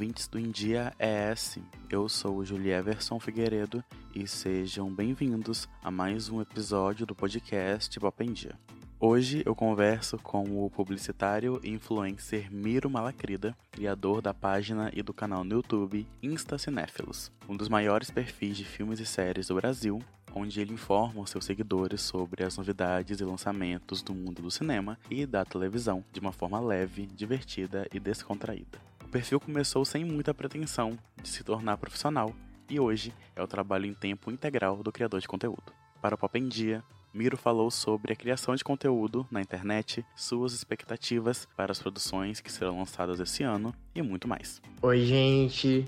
ouvintes do India ES. Eu sou o Julieverson Figueiredo e sejam bem-vindos a mais um episódio do podcast Pop em Dia. Hoje eu converso com o publicitário e influencer Miro Malacrida, criador da página e do canal no YouTube Insta Cinéfilos, um dos maiores perfis de filmes e séries do Brasil, onde ele informa os seus seguidores sobre as novidades e lançamentos do mundo do cinema e da televisão de uma forma leve, divertida e descontraída. Perfil começou sem muita pretensão de se tornar profissional e hoje é o trabalho em tempo integral do criador de conteúdo. Para o Pop em Dia, Miro falou sobre a criação de conteúdo na internet, suas expectativas para as produções que serão lançadas esse ano e muito mais. Oi, gente.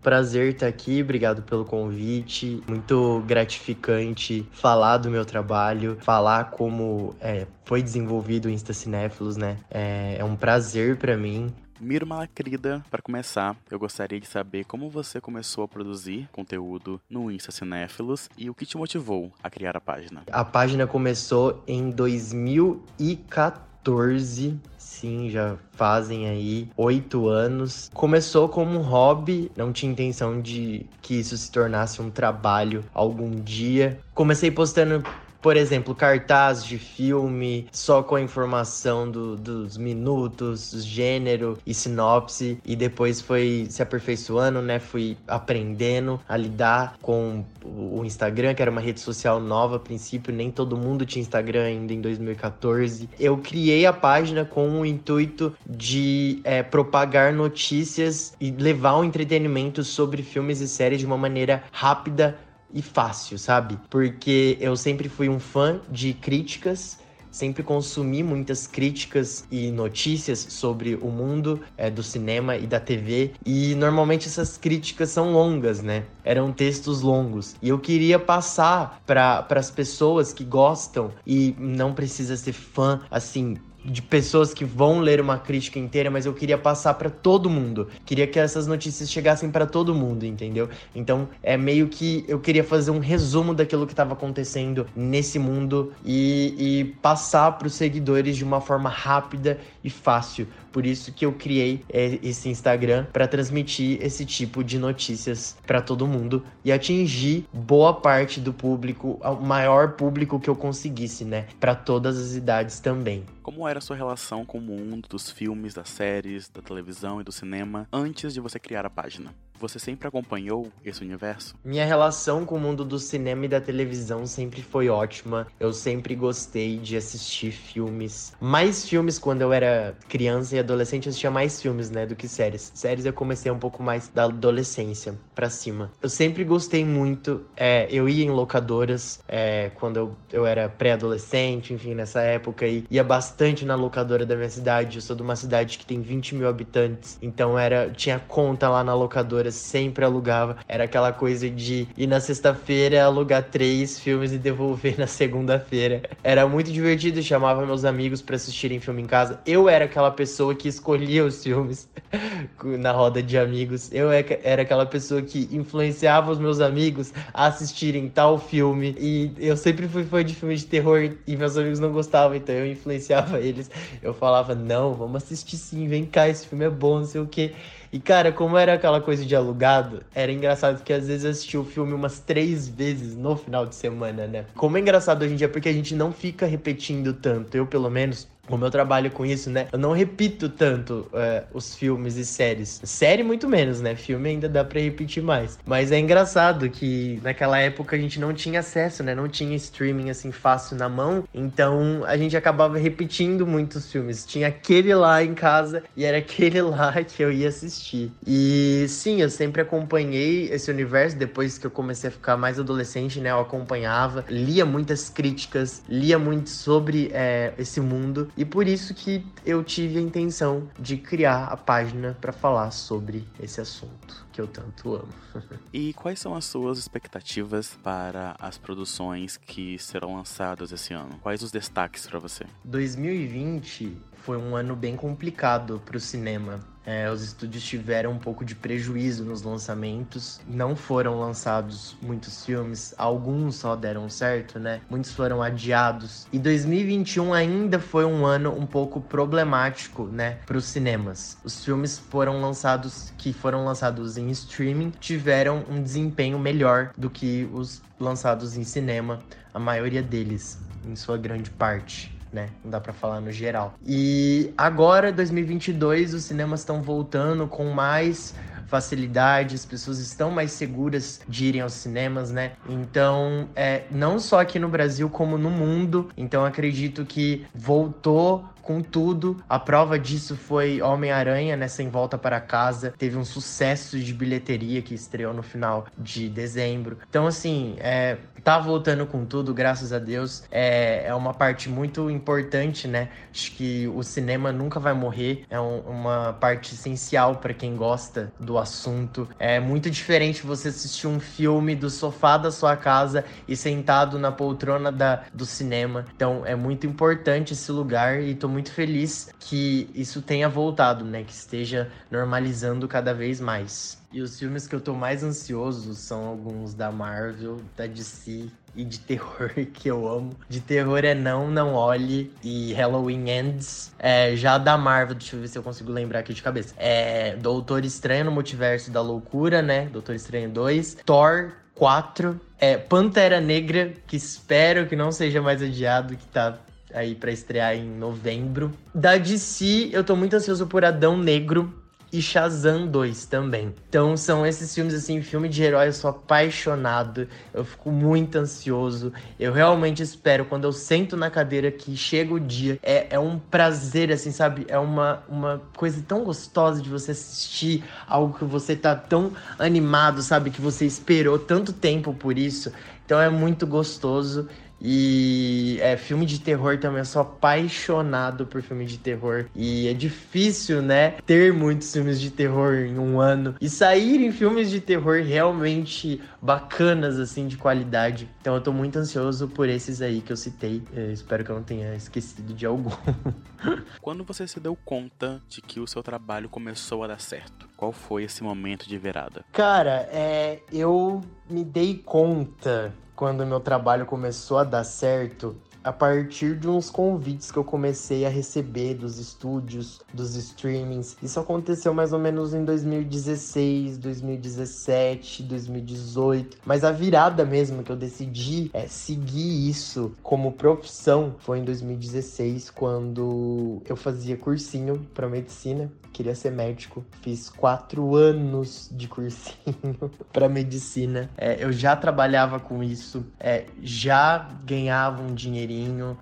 Prazer estar aqui, obrigado pelo convite. Muito gratificante falar do meu trabalho, falar como é, foi desenvolvido o Insta Cinéfilos, né? É, é um prazer para mim. Miro Malacrida, para começar, eu gostaria de saber como você começou a produzir conteúdo no Insta Cinéfilos e o que te motivou a criar a página. A página começou em 2014, sim, já fazem aí oito anos. Começou como um hobby, não tinha intenção de que isso se tornasse um trabalho algum dia. Comecei postando por exemplo, cartaz de filme só com a informação do, dos minutos, gênero e sinopse, e depois foi se aperfeiçoando, né? Fui aprendendo a lidar com o Instagram, que era uma rede social nova a princípio, nem todo mundo tinha Instagram ainda em 2014. Eu criei a página com o intuito de é, propagar notícias e levar um entretenimento sobre filmes e séries de uma maneira rápida e fácil, sabe? Porque eu sempre fui um fã de críticas sempre consumi muitas críticas e notícias sobre o mundo é, do cinema e da TV e normalmente essas críticas são longas, né? Eram textos longos e eu queria passar para as pessoas que gostam e não precisa ser fã assim de pessoas que vão ler uma crítica inteira, mas eu queria passar para todo mundo. Queria que essas notícias chegassem para todo mundo, entendeu? Então é meio que eu queria fazer um resumo daquilo que estava acontecendo nesse mundo e, e passar para os seguidores de uma forma rápida e fácil. Por isso que eu criei é, esse Instagram para transmitir esse tipo de notícias para todo mundo e atingir boa parte do público, o maior público que eu conseguisse, né? Para todas as idades também. Como era a sua relação com o mundo dos filmes, das séries, da televisão e do cinema antes de você criar a página? Você sempre acompanhou esse universo? Minha relação com o mundo do cinema e da televisão sempre foi ótima. Eu sempre gostei de assistir filmes. Mais filmes quando eu era criança e adolescente, eu assistia mais filmes, né, do que séries. Séries eu comecei um pouco mais da adolescência para cima. Eu sempre gostei muito. É, eu ia em locadoras é, quando eu, eu era pré-adolescente, enfim, nessa época. E ia bastante na locadora da minha cidade. Eu sou de uma cidade que tem 20 mil habitantes. Então era tinha conta lá na locadora sempre alugava. Era aquela coisa de ir na sexta-feira, alugar três filmes e devolver na segunda-feira. Era muito divertido, chamava meus amigos para assistirem filme em casa. Eu era aquela pessoa que escolhia os filmes na roda de amigos. Eu é era aquela pessoa que influenciava os meus amigos a assistirem tal filme. E eu sempre fui fã de filmes de terror e meus amigos não gostavam, então eu influenciava eles. Eu falava: não, vamos assistir sim, vem cá, esse filme é bom, não sei o que. E, cara, como era aquela coisa de alugado, era engraçado que às vezes eu assistia o filme umas três vezes no final de semana, né? Como é engraçado hoje em dia, porque a gente não fica repetindo tanto. Eu, pelo menos, como eu trabalho com isso, né? Eu não repito tanto é, os filmes e séries. Série, muito menos, né? Filme ainda dá pra repetir mais. Mas é engraçado que naquela época a gente não tinha acesso, né? Não tinha streaming assim fácil na mão. Então a gente acabava repetindo muitos filmes. Tinha aquele lá em casa e era aquele lá que eu ia assistir. E sim, eu sempre acompanhei esse universo. Depois que eu comecei a ficar mais adolescente, né? Eu acompanhava, lia muitas críticas, lia muito sobre é, esse mundo. E por isso que eu tive a intenção de criar a página para falar sobre esse assunto que eu tanto amo. e quais são as suas expectativas para as produções que serão lançadas esse ano? Quais os destaques para você? 2020 foi um ano bem complicado para o cinema É, os estúdios tiveram um pouco de prejuízo nos lançamentos. Não foram lançados muitos filmes, alguns só deram certo, né? Muitos foram adiados. E 2021 ainda foi um ano um pouco problemático, né, para os cinemas. Os filmes foram lançados que foram lançados em streaming tiveram um desempenho melhor do que os lançados em cinema, a maioria deles, em sua grande parte né? Não dá para falar no geral. E agora, 2022, os cinemas estão voltando com mais facilidade, as pessoas estão mais seguras de irem aos cinemas, né? Então, é, não só aqui no Brasil, como no mundo. Então, acredito que voltou com tudo. A prova disso foi Homem-Aranha, né? Sem Volta para Casa. Teve um sucesso de bilheteria que estreou no final de dezembro. Então, assim, é, tá voltando com tudo, graças a Deus. É, é uma parte muito importante, né? Acho que o cinema nunca vai morrer. É um, uma parte essencial para quem gosta do assunto. É muito diferente você assistir um filme do sofá da sua casa e sentado na poltrona da, do cinema. Então, é muito importante esse lugar e tô muito feliz que isso tenha voltado, né? Que esteja normalizando cada vez mais. E os filmes que eu tô mais ansioso são alguns da Marvel, da DC e de terror que eu amo. De terror é Não, Não Olhe e Halloween Ends. É, já da Marvel, deixa eu ver se eu consigo lembrar aqui de cabeça. É Doutor Estranho no Multiverso da Loucura, né? Doutor Estranho 2. Thor 4. É, Pantera Negra, que espero que não seja mais adiado, que tá aí para estrear em novembro. Da DC, eu tô muito ansioso por Adão Negro e Shazam 2 também. Então são esses filmes assim, filme de herói, eu sou apaixonado, eu fico muito ansioso. Eu realmente espero quando eu sento na cadeira que chega o dia, é, é um prazer assim, sabe? É uma, uma coisa tão gostosa de você assistir algo que você tá tão animado, sabe? Que você esperou tanto tempo por isso. Então é muito gostoso e é filme de terror também, eu sou apaixonado por filme de terror. E é difícil, né, ter muitos filmes de terror em um ano e saírem filmes de terror realmente bacanas, assim, de qualidade. Então eu tô muito ansioso por esses aí que eu citei. Eu espero que eu não tenha esquecido de algum. Quando você se deu conta de que o seu trabalho começou a dar certo? Qual foi esse momento de virada? Cara, é, eu me dei conta quando meu trabalho começou a dar certo, a partir de uns convites que eu comecei a receber dos estúdios, dos streamings. Isso aconteceu mais ou menos em 2016, 2017, 2018. Mas a virada mesmo que eu decidi é seguir isso como profissão foi em 2016, quando eu fazia cursinho para medicina. Queria ser médico. Fiz quatro anos de cursinho para medicina. É, eu já trabalhava com isso, é, já ganhava um dinheirinho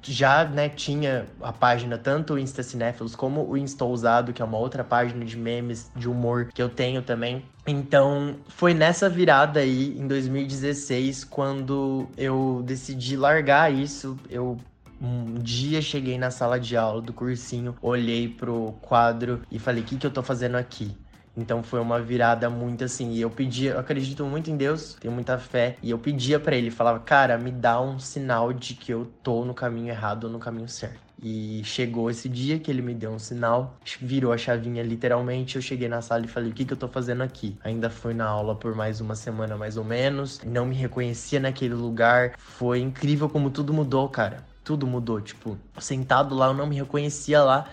Já, né, tinha a página tanto o Insta Cinéfilos como o Insta Ousado, que é uma outra página de memes, de humor que eu tenho também. Então, foi nessa virada aí, em 2016, quando eu decidi largar isso. Eu um dia cheguei na sala de aula do cursinho, olhei pro quadro e falei: o que, que eu tô fazendo aqui? Então foi uma virada muito assim. E eu pedia, eu acredito muito em Deus, tenho muita fé. E eu pedia para ele, falava, cara, me dá um sinal de que eu tô no caminho errado ou no caminho certo. E chegou esse dia que ele me deu um sinal, virou a chavinha literalmente. Eu cheguei na sala e falei: O que, que eu tô fazendo aqui? Ainda fui na aula por mais uma semana, mais ou menos. Não me reconhecia naquele lugar. Foi incrível como tudo mudou, cara. Tudo mudou. Tipo, sentado lá, eu não me reconhecia lá.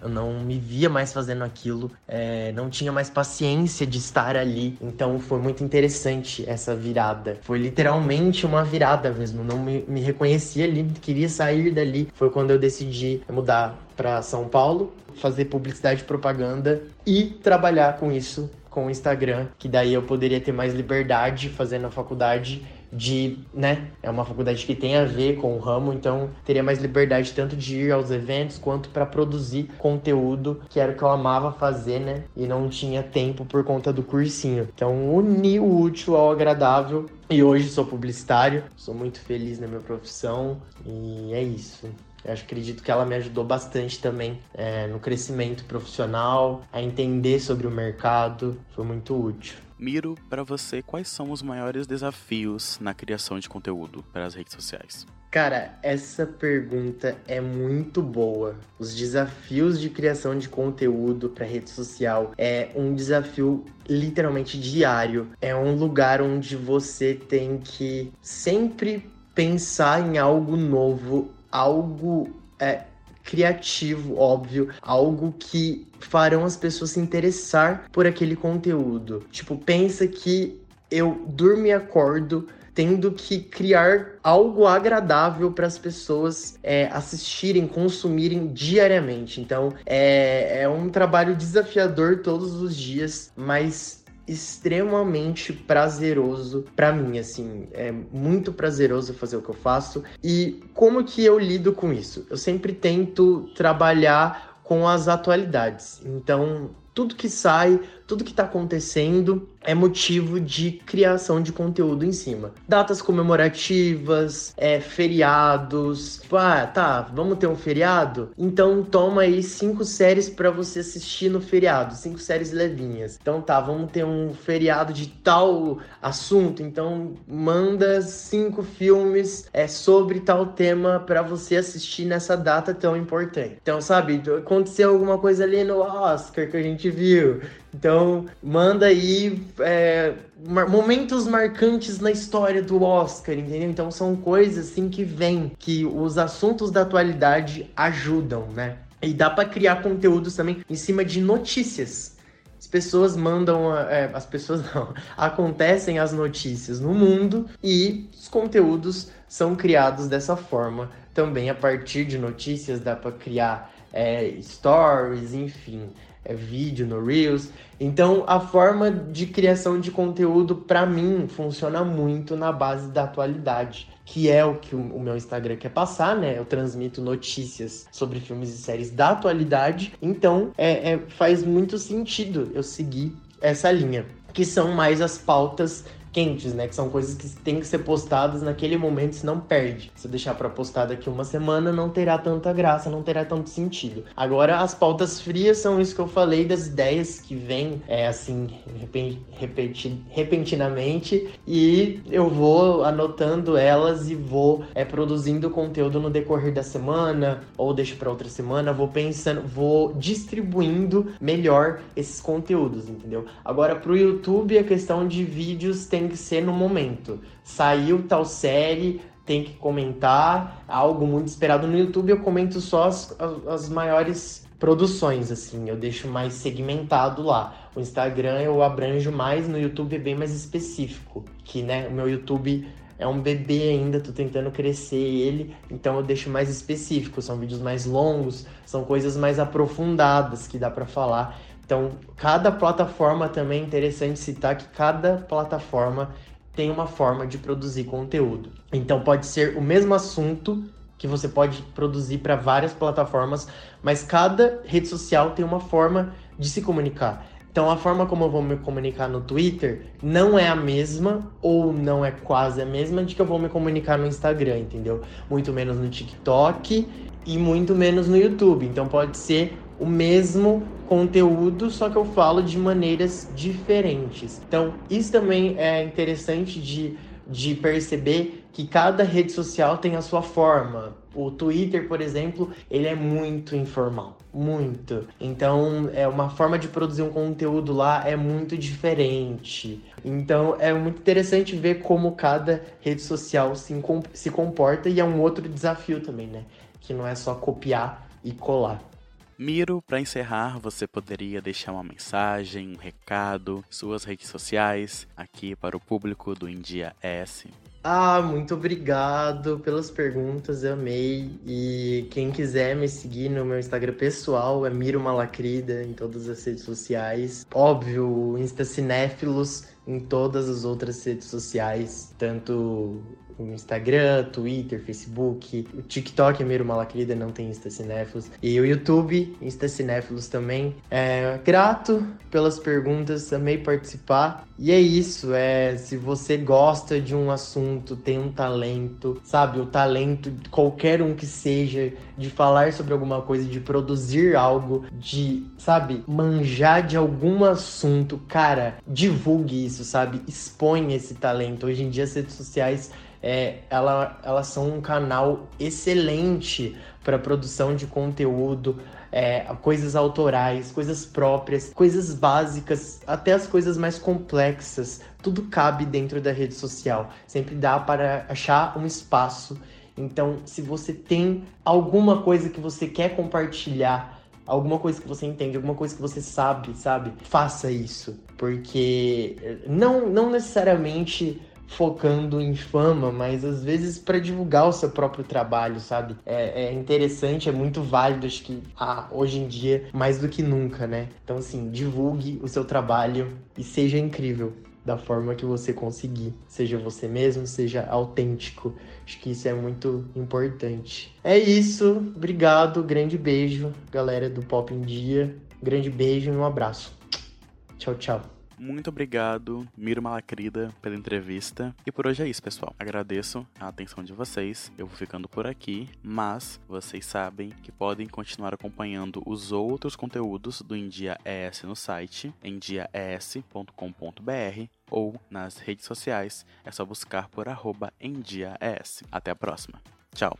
Eu não me via mais fazendo aquilo, é, não tinha mais paciência de estar ali. Então foi muito interessante essa virada. Foi literalmente uma virada mesmo. Não me, me reconhecia ali, queria sair dali. Foi quando eu decidi mudar para São Paulo, fazer publicidade e propaganda e trabalhar com isso com o Instagram, que daí eu poderia ter mais liberdade fazendo a faculdade de, né, é uma faculdade que tem a ver com o ramo, então teria mais liberdade tanto de ir aos eventos quanto para produzir conteúdo, que era o que eu amava fazer, né, e não tinha tempo por conta do cursinho. Então, uni o útil ao agradável e hoje sou publicitário, sou muito feliz na minha profissão e é isso. Eu acredito que ela me ajudou bastante também é, no crescimento profissional, a entender sobre o mercado, foi muito útil. Miro, para você, quais são os maiores desafios na criação de conteúdo para as redes sociais? Cara, essa pergunta é muito boa. Os desafios de criação de conteúdo para rede social é um desafio literalmente diário. É um lugar onde você tem que sempre pensar em algo novo, algo é, criativo, óbvio, algo que farão as pessoas se interessar por aquele conteúdo. Tipo, pensa que eu durmo e acordo tendo que criar algo agradável para as pessoas é, assistirem, consumirem diariamente. Então é, é um trabalho desafiador todos os dias, mas extremamente prazeroso para mim, assim, é muito prazeroso fazer o que eu faço. E como que eu lido com isso? Eu sempre tento trabalhar com as atualidades. Então, tudo que sai, tudo que está acontecendo é motivo de criação de conteúdo em cima. Datas comemorativas, é, feriados. Tipo, ah, tá, vamos ter um feriado? Então toma aí cinco séries para você assistir no feriado, cinco séries levinhas. Então tá, vamos ter um feriado de tal assunto, então manda cinco filmes é, sobre tal tema para você assistir nessa data tão importante. Então, sabe, aconteceu alguma coisa ali no Oscar que a gente viu. Então, manda aí é, momentos marcantes na história do Oscar, entendeu? Então, são coisas assim que vêm, que os assuntos da atualidade ajudam, né? E dá para criar conteúdos também em cima de notícias. As pessoas mandam, é, as pessoas não, acontecem as notícias no mundo e os conteúdos são criados dessa forma. Também a partir de notícias dá para criar é, stories, enfim é vídeo no Reels. Então, a forma de criação de conteúdo, para mim, funciona muito na base da atualidade, que é o que o meu Instagram quer passar, né? Eu transmito notícias sobre filmes e séries da atualidade. Então, é, é faz muito sentido eu seguir essa linha, que são mais as pautas quentes, né? Que são coisas que têm que ser postadas naquele momento, senão perde. Se eu deixar para postar daqui uma semana, não terá tanta graça, não terá tanto sentido. Agora, as pautas frias são isso que eu falei das ideias que vêm, é assim, repeti repentinamente, e eu vou anotando elas e vou é, produzindo conteúdo no decorrer da semana, ou deixo para outra semana, vou pensando, vou distribuindo melhor esses conteúdos, entendeu? Agora, pro YouTube, a questão de vídeos tem que ser no momento. Saiu tal série, tem que comentar, algo muito esperado no YouTube, eu comento só as, as, as maiores produções, assim, eu deixo mais segmentado lá. O Instagram eu abranjo mais, no YouTube é bem mais específico, que, né, o meu YouTube é um bebê ainda, tô tentando crescer ele, então eu deixo mais específico, são vídeos mais longos, são coisas mais aprofundadas que dá para falar. Então, cada plataforma também é interessante citar que cada plataforma tem uma forma de produzir conteúdo. Então, pode ser o mesmo assunto que você pode produzir para várias plataformas, mas cada rede social tem uma forma de se comunicar. Então, a forma como eu vou me comunicar no Twitter não é a mesma ou não é quase a mesma de que eu vou me comunicar no Instagram, entendeu? Muito menos no TikTok e muito menos no YouTube. Então, pode ser o mesmo conteúdo, só que eu falo de maneiras diferentes. Então, isso também é interessante de, de perceber que cada rede social tem a sua forma. O Twitter, por exemplo, ele é muito informal, muito. Então, é uma forma de produzir um conteúdo lá é muito diferente. Então, é muito interessante ver como cada rede social se, se comporta e é um outro desafio também, né? Que não é só copiar e colar. Miro, para encerrar, você poderia deixar uma mensagem, um recado, suas redes sociais aqui para o público do India S. Ah, muito obrigado pelas perguntas, eu amei. E quem quiser me seguir no meu Instagram pessoal é Miro Malacrida em todas as redes sociais. Óbvio, Insta Cinéfilos em todas as outras redes sociais, tanto no Instagram, Twitter, Facebook, o TikTok é Miro Malacrida, não tem Insta Cinéfilos, e o YouTube, Insta Cinéfilos também. É, grato pelas perguntas, amei participar. E é isso, é, se você gosta de um assunto, tem um talento, sabe, o talento, qualquer um que seja, de falar sobre alguma coisa, de produzir algo, de, sabe, manjar de algum assunto, cara, divulgue isso, sabe? Expõe esse talento. Hoje em dia as redes sociais é, ela, elas são um canal excelente para produção de conteúdo, é, coisas autorais, coisas próprias, coisas básicas, até as coisas mais complexas. Tudo cabe dentro da rede social. Sempre dá para achar um espaço. Então, se você tem alguma coisa que você quer compartilhar, alguma coisa que você entende, alguma coisa que você sabe, sabe? Faça isso, porque não não necessariamente focando em fama, mas às vezes para divulgar o seu próprio trabalho, sabe? É, é, interessante, é muito válido, acho que ah, hoje em dia, mais do que nunca, né? Então, assim, divulgue o seu trabalho e seja incrível da forma que você conseguir. Seja você mesmo, seja autêntico. Acho que isso é muito importante. É isso. Obrigado. Grande beijo, galera do Pop em Dia. Grande beijo e um abraço. Tchau, tchau. Muito obrigado, Miro Malacrida, pela entrevista. E por hoje é isso, pessoal. Agradeço a atenção de vocês. Eu vou ficando por aqui, mas vocês sabem que podem continuar acompanhando os outros conteúdos do Endia ES no site endiaes.com.br ou nas redes sociais. É só buscar por arroba. Até a próxima. Tchau.